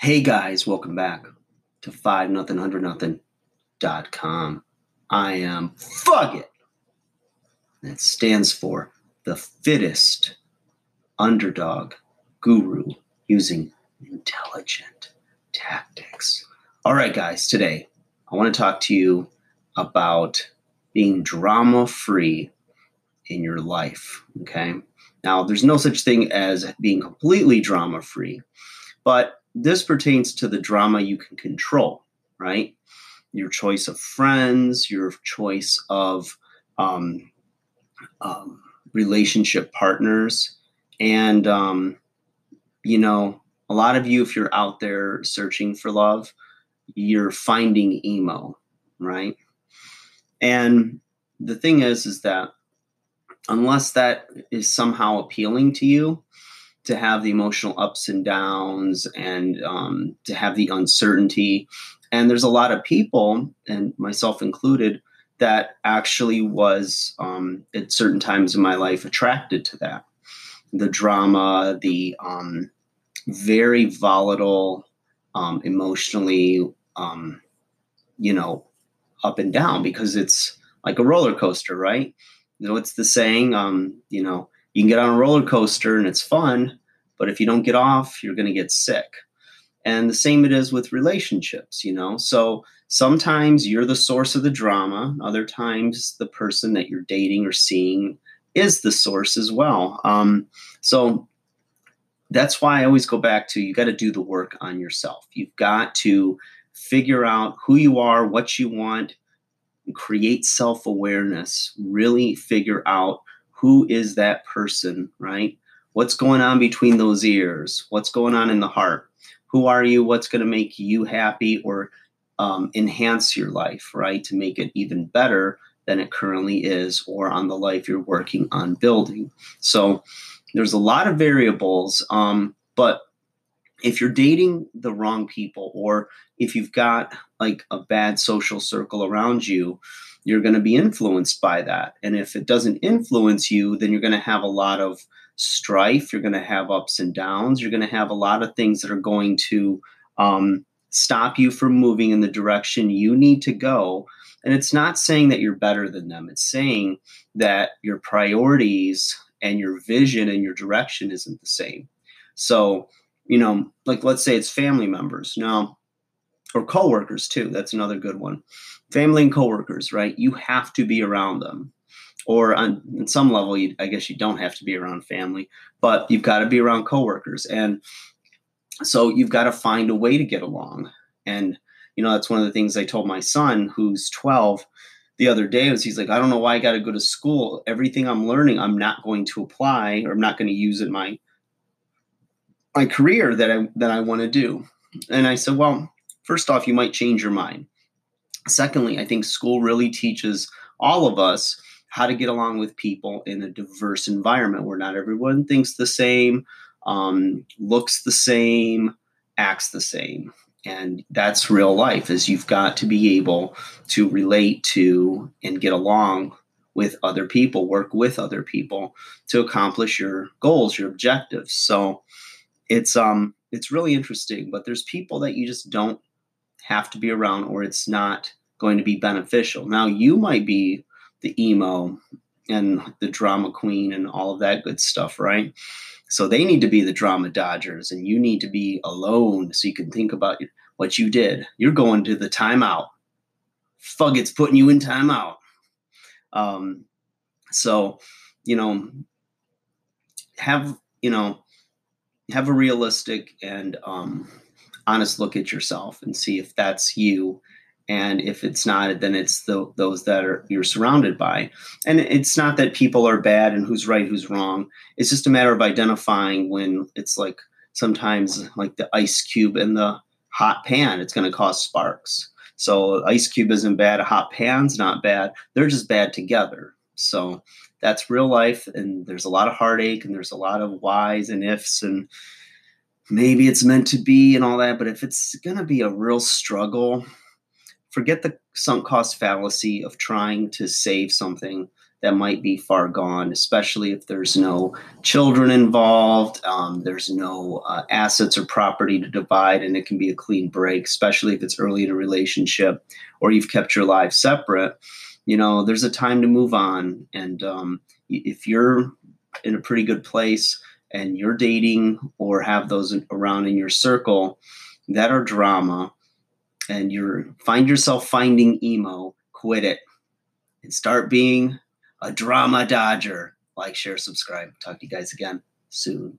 Hey guys, welcome back to five nothing hundred nothing dot com. I am fuck it. That stands for the fittest underdog guru using intelligent tactics. All right, guys, today I want to talk to you about being drama free in your life. Okay. Now, there's no such thing as being completely drama free, but this pertains to the drama you can control, right? Your choice of friends, your choice of um, um, relationship partners. And, um, you know, a lot of you, if you're out there searching for love, you're finding emo, right? And the thing is, is that unless that is somehow appealing to you, to have the emotional ups and downs and um, to have the uncertainty. And there's a lot of people, and myself included, that actually was um, at certain times in my life attracted to that. The drama, the um, very volatile, um, emotionally, um, you know, up and down because it's like a roller coaster, right? You know, it's the saying, um, you know, you can get on a roller coaster and it's fun, but if you don't get off, you're going to get sick. And the same it is with relationships, you know. So sometimes you're the source of the drama, other times the person that you're dating or seeing is the source as well. Um, so that's why I always go back to you got to do the work on yourself. You've got to figure out who you are, what you want, create self awareness, really figure out who is that person, right? What's going on between those ears? What's going on in the heart? Who are you? What's going to make you happy or um, enhance your life, right? To make it even better than it currently is or on the life you're working on building. So there's a lot of variables, um, but if you're dating the wrong people or if you've got like a bad social circle around you you're going to be influenced by that. And if it doesn't influence you then you're going to have a lot of strife you're going to have ups and downs you're going to have a lot of things that are going to um, stop you from moving in the direction you need to go. And it's not saying that you're better than them. It's saying that your priorities and your vision and your direction isn't the same. So you know, like let's say it's family members now, or coworkers too. That's another good one. Family and coworkers, right? You have to be around them. Or on, on some level, you, I guess you don't have to be around family, but you've got to be around coworkers. And so you've got to find a way to get along. And, you know, that's one of the things I told my son, who's 12, the other day was he's like, I don't know why I got to go to school. Everything I'm learning, I'm not going to apply or I'm not going to use in my my career that I that I want to do. And I said, well, first off, you might change your mind. Secondly, I think school really teaches all of us how to get along with people in a diverse environment where not everyone thinks the same, um, looks the same, acts the same. And that's real life is you've got to be able to relate to and get along with other people, work with other people to accomplish your goals, your objectives. So it's um it's really interesting but there's people that you just don't have to be around or it's not going to be beneficial. Now you might be the emo and the drama queen and all of that good stuff right? So they need to be the drama dodgers and you need to be alone so you can think about what you did. You're going to the timeout. Fuck it's putting you in timeout. Um so you know have you know have a realistic and um, honest look at yourself and see if that's you. And if it's not then it's the, those that are you're surrounded by. And it's not that people are bad and who's right who's wrong. It's just a matter of identifying when it's like sometimes like the ice cube in the hot pan it's going to cause sparks. So ice cube isn't bad a hot pan's not bad. They're just bad together. So that's real life and there's a lot of heartache and there's a lot of whys and ifs and maybe it's meant to be and all that but if it's going to be a real struggle forget the sunk cost fallacy of trying to save something that might be far gone, especially if there's no children involved, um, there's no uh, assets or property to divide, and it can be a clean break, especially if it's early in a relationship or you've kept your lives separate. You know, there's a time to move on. And um, if you're in a pretty good place and you're dating or have those around in your circle that are drama, and you're find yourself finding emo, quit it and start being a drama dodger. Like, share, subscribe. Talk to you guys again soon.